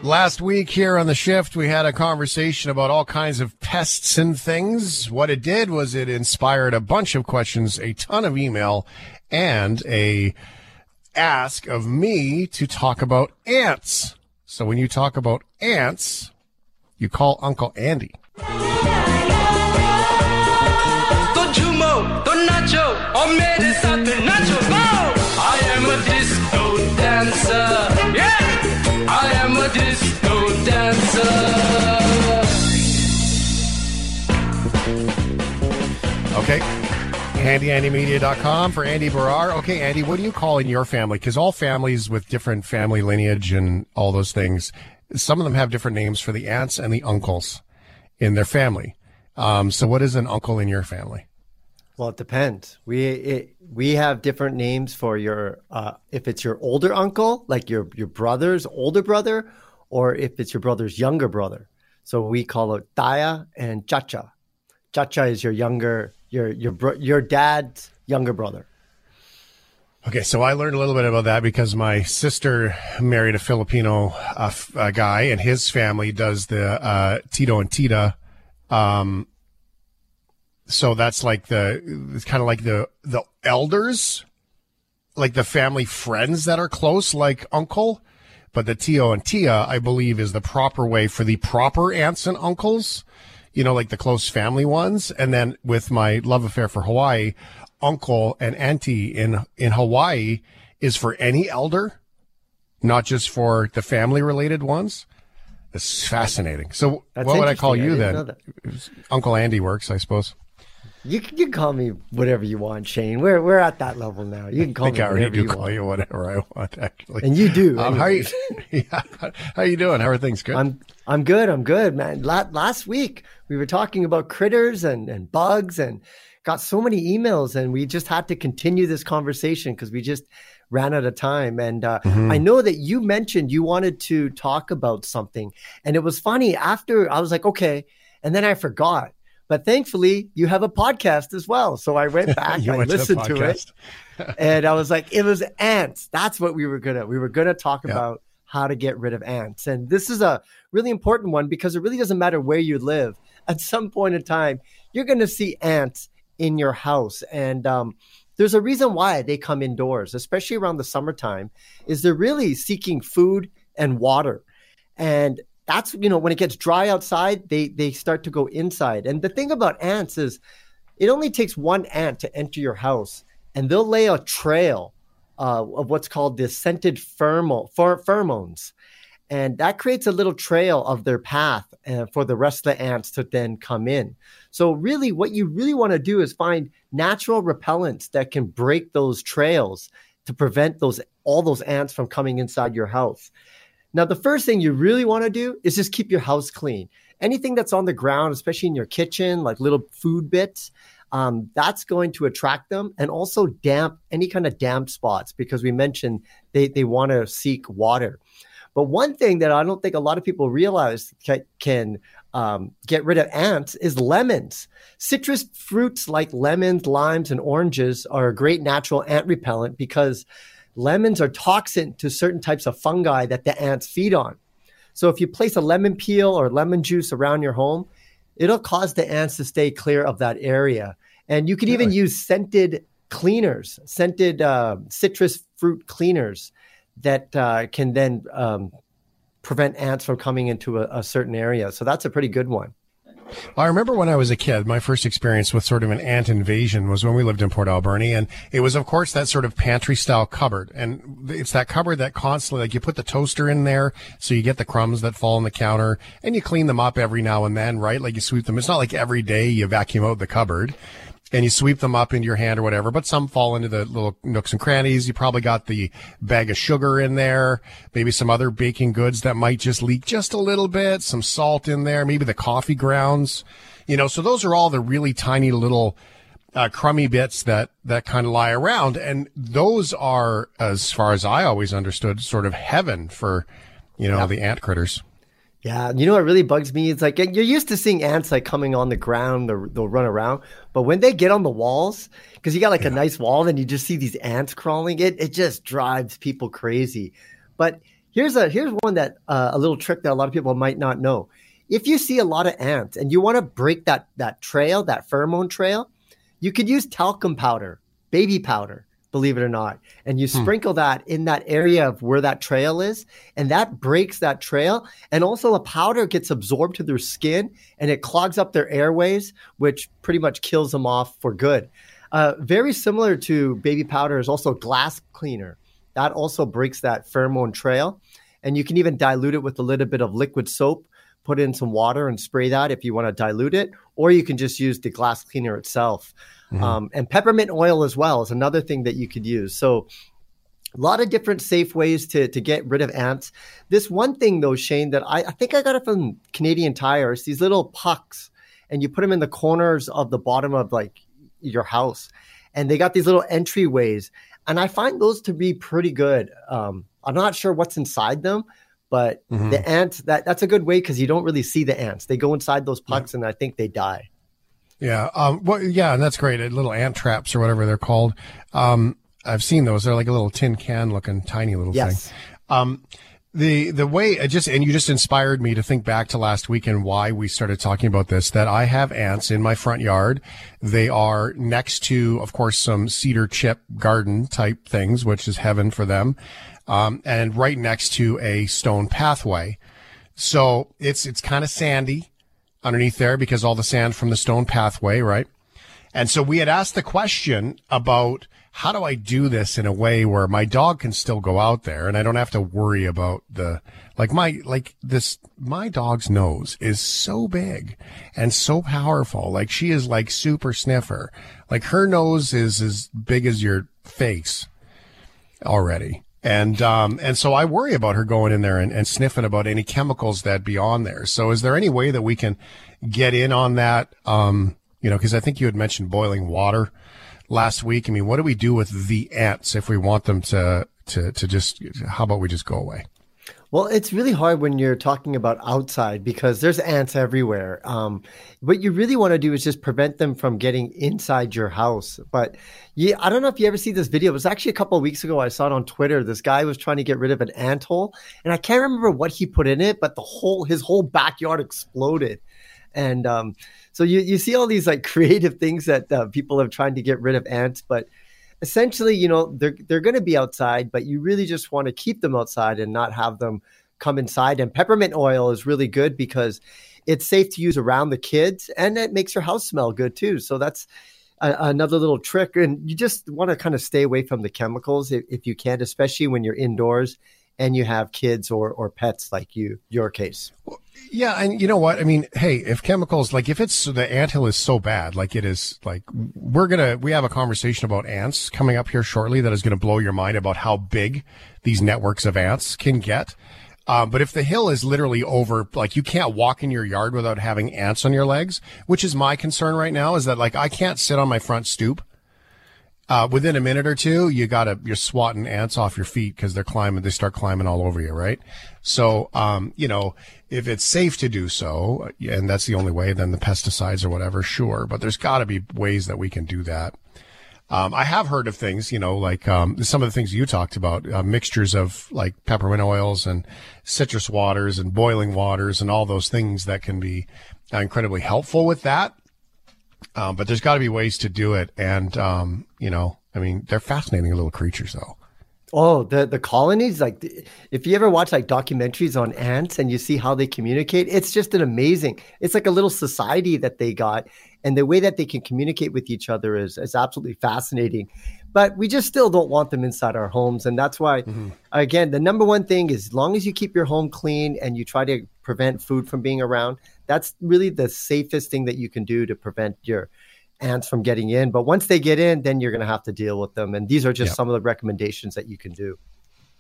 Last week here on the shift, we had a conversation about all kinds of pests and things. What it did was it inspired a bunch of questions, a ton of email, and a ask of me to talk about ants. So when you talk about ants, you call Uncle Andy. HandyAndyMedia.com for Andy Baryer. Okay, Andy, what do you call in your family? Because all families with different family lineage and all those things, some of them have different names for the aunts and the uncles in their family. Um, so, what is an uncle in your family? Well, it depends. We it, we have different names for your uh, if it's your older uncle, like your your brother's older brother, or if it's your brother's younger brother. So we call it Daya and Chacha. Chacha is your younger your your bro- your dad's younger brother. Okay, so I learned a little bit about that because my sister married a Filipino uh, uh, guy, and his family does the uh, Tito and Tita. Um, so that's like the it's kind of like the the elders, like the family friends that are close, like uncle. But the Tio and Tia, I believe, is the proper way for the proper aunts and uncles you know, like the close family ones. And then with my love affair for Hawaii, uncle and auntie in, in Hawaii is for any elder, not just for the family related ones. It's fascinating. So That's what would I call interesting. I you then? Uncle Andy works, I suppose. You can, you can call me whatever you want, Shane. We're we're at that level now. You can call I think me I already whatever do you call want. you whatever I want, actually. And you do, Um, how you, [LAUGHS] yeah, how you doing? How are things? Good. I'm I'm good. I'm good, man. La- last week we were talking about critters and and bugs and got so many emails, and we just had to continue this conversation because we just ran out of time. And uh, Mm-hmm. I know that you mentioned you wanted to talk about something, and it was funny. After I was like, okay, and then I forgot. But thankfully, you have a podcast as well. So I went [LAUGHS] back, I went to listened to, it, [LAUGHS] and I was like, it was ants. That's what we were gonna. We were gonna talk Yeah. about how to get rid of ants. And this is a really important one because it really doesn't matter where you live. At some point in time, you're gonna see ants in your house, and um, there's a reason why they come indoors, especially around the summertime. Is they're really seeking food and water, and that's you know when it gets dry outside, they they start to go inside. And the thing about ants is it only takes one ant to enter your house and they'll lay a trail uh, of what's called the scented phermo- pher- pheromones and that creates a little trail of their path uh, for the rest of the ants to then come in so really what you really want to do is find natural repellents that can break those trails to prevent those all those ants from coming inside your house now, the first thing you really want to do is just keep your house clean. Anything that's on the ground, especially in your kitchen, like little food bits, um, that's going to attract them. And also damp, any kind of damp spots, because we mentioned they, they want to seek water. But one thing that I don't think a lot of people realize ca- can um, get rid of ants is lemons. Citrus fruits like lemons, limes, and oranges are a great natural ant repellent because lemons are toxin to certain types of fungi that the ants feed on. So if you place a lemon peel or lemon juice around your home, it'll cause the ants to stay clear of that area. And you can even use scented cleaners, scented uh, citrus fruit cleaners that uh, can then um, prevent ants from coming into a, a certain area. So that's a pretty good one. I remember when I was a kid, my first experience with sort of an ant invasion was when we lived in Port Alberni. And it was, of course, that sort of pantry style cupboard. And it's that cupboard that constantly, like you put the toaster in there. So you get the crumbs that fall on the counter and you clean them up every now and then, right? Like you sweep them. It's not like every day you vacuum out the cupboard and you sweep them up into your hand or whatever, but some fall into the little nooks and crannies. You probably got the bag of sugar in there, maybe some other baking goods that might just leak just a little bit, some salt in there, maybe the coffee grounds, you know, so those are all the really tiny little uh, crummy bits that, that kind of lie around. And those are, as far as I always understood, sort of heaven for, you know, the ant critters. Yeah, you know what really bugs me? It's like you're used to seeing ants like coming on the ground, they'll, they'll run around, but when they get on the walls, because you got like a nice wall, then you just see these ants crawling. It it just drives people crazy. But here's a here's one that uh, a little trick that a lot of people might not know. If you see a lot of ants and you want to break that that trail, that pheromone trail, you could use talcum powder, baby powder, believe it or not, and you sprinkle that in that area of where that trail is, and that breaks that trail. And also, a powder gets absorbed to their skin and it clogs up their airways, which pretty much kills them off for good. Uh, very similar to baby powder is also glass cleaner. That also breaks that pheromone trail. And you can even dilute it with a little bit of liquid soap, put in some water and spray that if you want to dilute it, or you can just use the glass cleaner itself. Mm-hmm. Um, and peppermint oil as well is another thing that you could use. So a lot of different safe ways to, to get rid of ants. This one thing though, Shane, that I, I think I got it from Canadian Tires, these little pucks, and you put them in the corners of the bottom of like your house. And they got these little entryways. And I find those to be pretty good. Um, I'm not sure what's inside them, but Mhm. the ants, that, that's a good way because you don't really see the ants. They go inside those pucks and I think they die. Yeah. Um, well, yeah, and that's great. Uh, Little ant traps or whatever they're called. Um, I've seen those. They're like a little tin can looking tiny little Yes. thing. Um, the, the way I just, and you just inspired me to think back to last week and why we started talking about this, that I have ants in my front yard. They are next to, of course, some cedar chip garden type things, which is heaven for them. Um, and right next to a stone pathway. So it's, it's kind of sandy underneath there because all the sand from the stone pathway, right? And so we had asked the question about how do I do this in a way where my dog can still go out there and I don't have to worry about the, like my, like this, my dog's nose is so big and so powerful. Like she is like super sniffer. Like her nose is as big as your face already. And, um, and so I worry about her going in there and, and sniffing about any chemicals that be on there. So is there any way that we can get in on that? Um, you know, cause I think you had mentioned boiling water last week. I mean, what do we do with the ants if we want them to, to, to just, how about we just go away? Well, it's really hard when you're talking about outside because there's ants everywhere. Um, what you really want to do is just prevent them from getting inside your house. But yeah, I don't know if you ever see this video. It was actually a couple of weeks ago. I saw it on Twitter. This guy was trying to get rid of an ant hole, and I can't remember what he put in it, but the whole his whole backyard exploded. And um, so you you see all these like [LAUGHS] creative things that uh, people are trying to get rid of ants, but essentially, you know, they're they're going to be outside, but you really just want to keep them outside and not have them come inside. And peppermint oil is really good because it's safe to use around the kids, and it makes your house smell good too. So that's a, another little trick. And you just want to kind of stay away from the chemicals if, if you can, especially when you're indoors and you have kids or or pets like you, your case. Yeah, and you know what? I mean, hey, if chemicals like if it's the anthill is so bad, like it is, like we're gonna we have a conversation about ants coming up here shortly that is gonna blow your mind about how big these networks of ants can get. Um, but if the hill is literally over, like you can't walk in your yard without having ants on your legs, which is my concern right now, is that like I can't sit on my front stoop. Uh, within a minute or two, you gotta, you're swatting ants off your feet because they're climbing, they start climbing all over you, right? So, um, you know, if it's safe to do so, and that's the only way, then the pesticides or whatever, sure. But there's gotta be ways that we can do that. Um, I have heard of things, you know, like um, some of the things you talked about, uh, mixtures of like peppermint oils and citrus waters and boiling waters and all those things that can be uh, incredibly helpful with that. Um, but there's got to be ways to do it, and um, you know, I mean, they're fascinating little creatures, though. Oh, the the colonies! Like, if you ever watch like documentaries on ants and you see how they communicate, it's just an amazing. It's like a little society that they got, and the way that they can communicate with each other is is absolutely fascinating. But we just still don't want them inside our homes, and that's why, mm-hmm. again, the number one thing is as long as you keep your home clean and you try to prevent food from being around, that's really the safest thing that you can do to prevent your ants from getting in. But once they get in, then you're going to have to deal with them. And these are just Yep. some of the recommendations that you can do.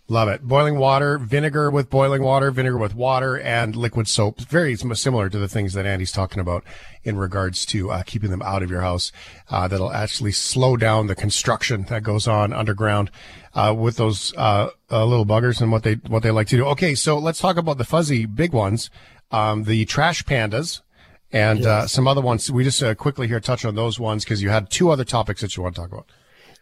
Love it. Boiling water, vinegar with boiling water, vinegar with water, and liquid soap. Very similar to the things that Andy's talking about in regards to uh, keeping them out of your house. Uh, that'll actually slow down the construction that goes on underground uh, with those uh, uh, little buggers and what they what they like to do. Okay, so let's talk about the fuzzy big ones, um, the trash pandas. And uh, some other ones. We just uh, quickly here touch on those ones because you had two other topics that you want to talk about.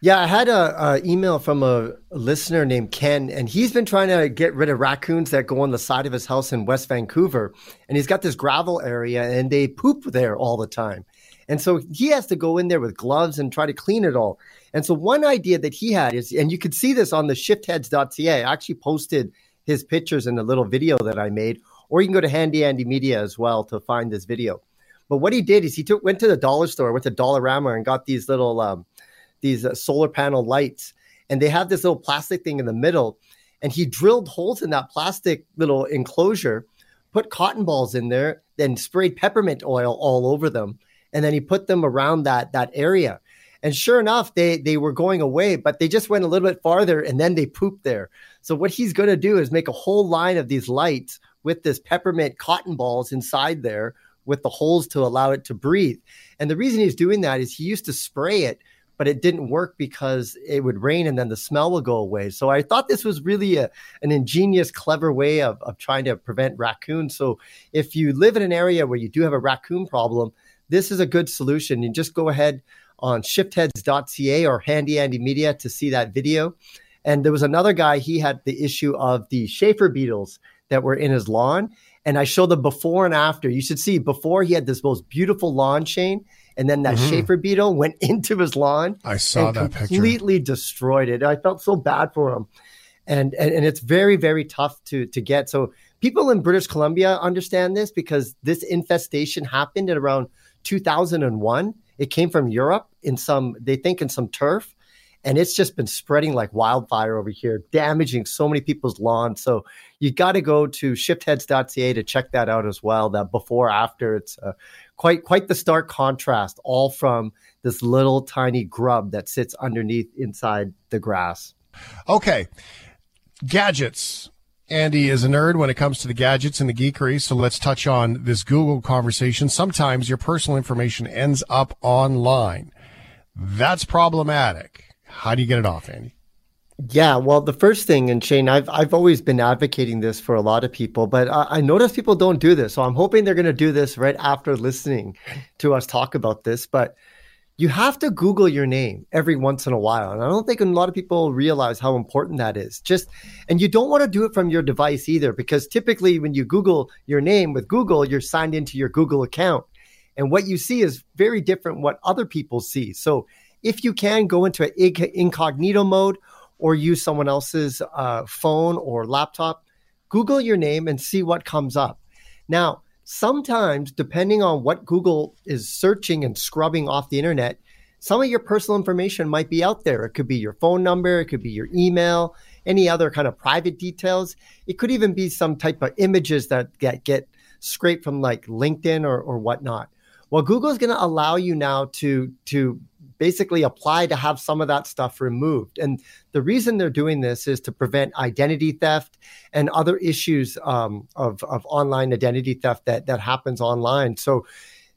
Yeah, I had a, a email from a listener named Ken, and he's been trying to get rid of raccoons that go on the side of his house in West Vancouver. And he's got this gravel area, and they poop there all the time. And so he has to go in there with gloves and try to clean it all. And so one idea that he had is, and you could see this on the shiftheads.ca. I actually posted his pictures in the little video that I made, or you can go to Handy Andy Media as well to find this video. But what he did is he took went to the dollar store, went to Dollarama, and got these little um, these uh, solar panel lights, and they have this little plastic thing in the middle, and he drilled holes in that plastic little enclosure, put cotton balls in there, then sprayed peppermint oil all over them, and then he put them around that that area. And sure enough, they they were going away, but they just went a little bit farther and then they pooped there. So what he's going to do is make a whole line of these lights with this peppermint cotton balls inside there with the holes to allow it to breathe. And the reason he's doing that is he used to spray it, but it didn't work because it would rain and then the smell would go away. So I thought this was really a, an ingenious, clever way of, of trying to prevent raccoons. So if you live in an area where you do have a raccoon problem, this is a good solution. You just go ahead on shiftheads.ca or Handy Andy Media to see that video. And there was another guy, he had the issue of the chafer beetles that were in his lawn. And I showed the before and after. You should see before he had this most beautiful lawn chain. And then that Mhm. chafer beetle [LAUGHS] went into his lawn. I saw and that picture. completely destroyed it. I felt so bad for him. And, and and it's very very tough to to get. So people in British Columbia understand this because this infestation happened at around 2001. It came from Europe in some they think in some turf and it's just been spreading like wildfire over here, damaging so many people's lawns. So you got to go to shiftheads.ca to check that out as well. That before after, it's uh, quite quite the stark contrast, all from this little tiny grub that sits underneath inside the grass. Okay. Gadgets. Andy is a nerd when it comes to the gadgets and the geekery. So let's touch on this Google conversation. Sometimes your personal information ends up online. That's problematic. How do you get it off, Andy? Yeah, well, the first thing, and Shane, I've I've always been advocating this for a lot of people, but I, I notice people don't do this. So I'm hoping they're going to do this right after listening to us talk about this. But you have to Google your name every once in a while, and I don't think a lot of people realize how important that is. Just, and you don't want to do it from your device either, because typically when you Google your name with Google, you're signed into your Google account, and what you see is very different what other people see. So if you can go into an incognito mode or use someone else's uh, phone or laptop, Google your name and see what comes up. Now, sometimes, depending on what Google is searching and scrubbing off the internet, some of your personal information might be out there. It could be your phone number, it could be your email, any other kind of private details. It could even be some type of images that get, get scraped from like LinkedIn or, or whatnot. Well, Google is going to allow you now to to basically apply to have some of that stuff removed. And the reason they're doing this is to prevent identity theft and other issues um, of of online identity theft that that happens online. So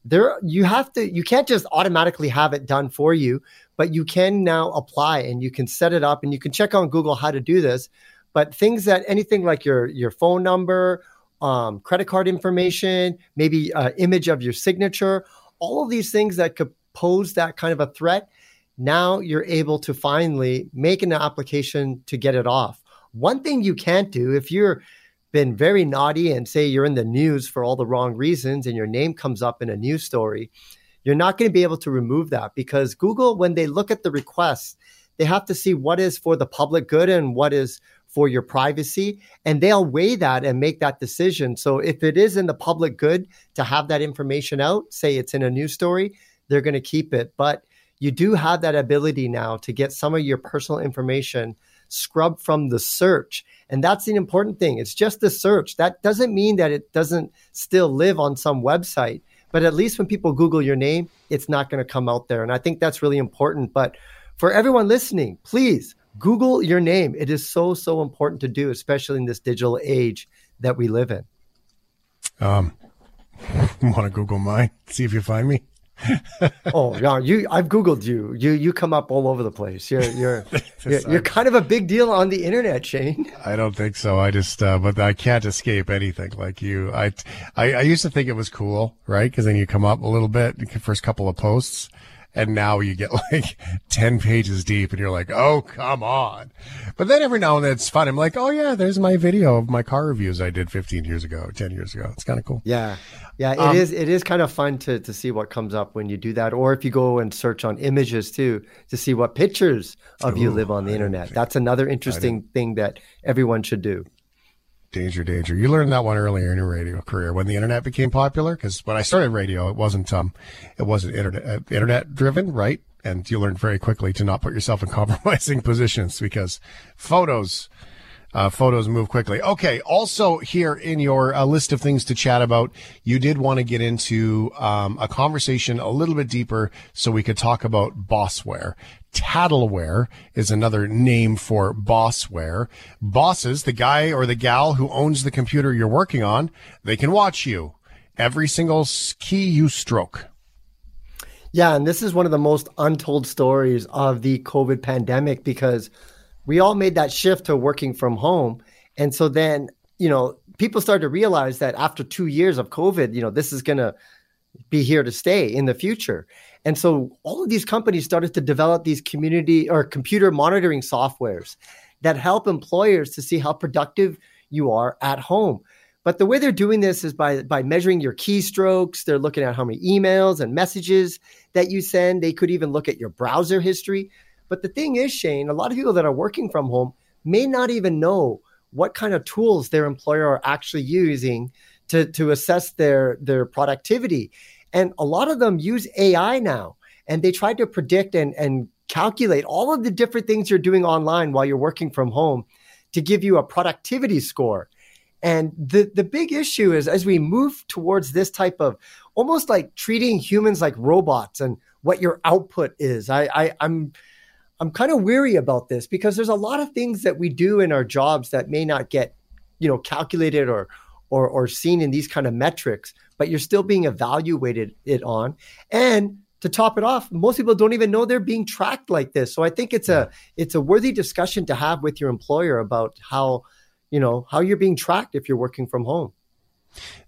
there you have to you can't just automatically have it done for you but you can now apply and you can set it up and you can check on google how to do this but things that anything like your your phone number um, credit card information maybe uh, image of your signature all of these things that could pose that kind of a threat now you're able to finally make an application to get it off one thing you can't do if you're been very naughty and say you're in the news for all the wrong reasons and your name comes up in a news story, you're not going to be able to remove that because Google, when they look at the request, they have to see what is for the public good and what is for your privacy. And they'll weigh that and make that decision. So if it is in the public good to have that information out, say it's in a news story, they're going to keep it. But you do have that ability now to get some of your personal information scrubbed from the search. And that's the important thing. It's just the search. That doesn't mean that it doesn't still live on some website. But at least when people Google your name, it's not going to come out there. And I think that's really important. But for everyone listening, please Google your name. It is so, so important to do, especially in this digital age that we live in. Um, [LAUGHS] want to Google mine? See if you find me. [LAUGHS] oh yeah, you I've googled you. You you come up all over the place. You're you're [LAUGHS] you're, you're kind of a big deal on the internet, Shane. I don't think so. I just, uh, but I can't escape anything like you. I, I, I used to think it was cool, right? Because then you come up a little bit, the first couple of posts, and now you get [LAUGHS] like 10 pages deep and you're like, oh, come on. But then every now and then it's fun. I'm like, oh yeah, there's my video of my car reviews I did 15 years ago, 10 years ago. It's kind of cool. Yeah. Yeah, it Um, is. It is kind of fun to to see what comes up when you do that, or if you go and search on images too to see what pictures of you live on the internet. That's another interesting thing that everyone should do. Danger, danger. You learned that one earlier in your radio career when the internet became popular. Because when I started radio, it wasn't um, it wasn't internet uh, internet driven, right? And you learned very quickly to not put yourself in [LAUGHS] compromising positions because photos Uh, photos move quickly. Okay. Also, here in your uh, list of things to chat about, you did want to get into um, a conversation a little bit deeper so we could talk about bossware. Tattleware is another name for bossware. Bosses, the guy or the gal who owns the computer you're working on, they can watch you every single key you stroke. Yeah, and this is one of the most untold stories of the COVID pandemic because we all made that shift to working from home. And so then, you know, people started to realize that after two years of COVID, you know, this is going to be here to stay in the future. And so all of these companies started to develop these community or computer monitoring softwares that help employers to see how productive you are at home. But the way they're doing this is by by measuring your keystrokes. They're looking at how many emails and messages that you send. They could even look at your browser history. But the thing is, Shane, a lot of people that are working from home may not even know what kind of tools their employer are actually using to, to assess their, their productivity. And a lot of them use AI now and they try to predict and, and calculate all of the different things you're doing online while you're working from home to give you a productivity score. And the, the big issue is as we move towards this type of almost like treating humans like robots and what your output is. I, I I'm I'm kind of weary about this because there's a lot of things that we do in our jobs that may not get, you know, calculated or or or seen in these kind of metrics, but you're still being evaluated it on. And to top it off, most people don't even know they're being tracked like this. So I think it's a it's a worthy discussion to have with your employer about how, you know, how you're being tracked if you're working from home.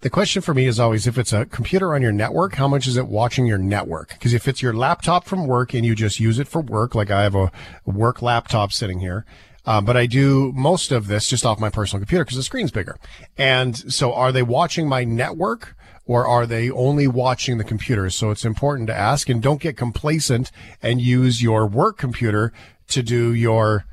The question for me is always if it's a computer on your network, how much is it watching your network? Because if it's your laptop from work and you just use it for work, like I have a work laptop sitting here, uh, but I do most of this just off my personal computer because the screen's bigger. And so are they watching my network or are they only watching the computer? So it's important to ask and don't get complacent and use your work computer to do your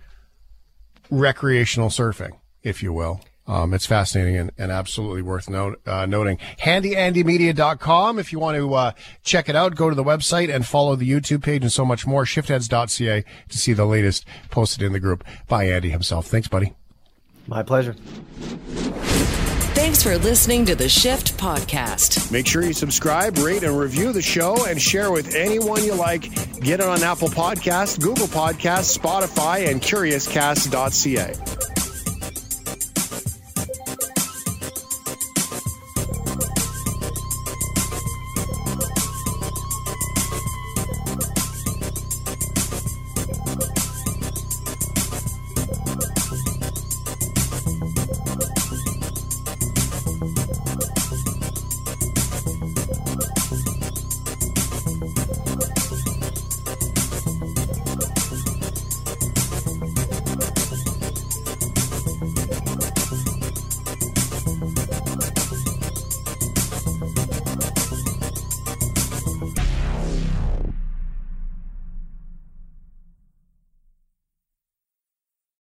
recreational surfing, if you will. Um, it's fascinating and, and absolutely worth note, uh, noting. HandyAndyMedia.com. If you want to uh, check it out, go to the website and follow the YouTube page and so much more. Shiftheads.ca to see the latest posted in the group by Andy himself. Thanks, buddy. My pleasure. Thanks for listening to the Shift Podcast. Make sure you subscribe, rate, and review the show and share with anyone you like. Get it on Apple Podcasts, Google Podcasts, Spotify, and CuriousCast.ca.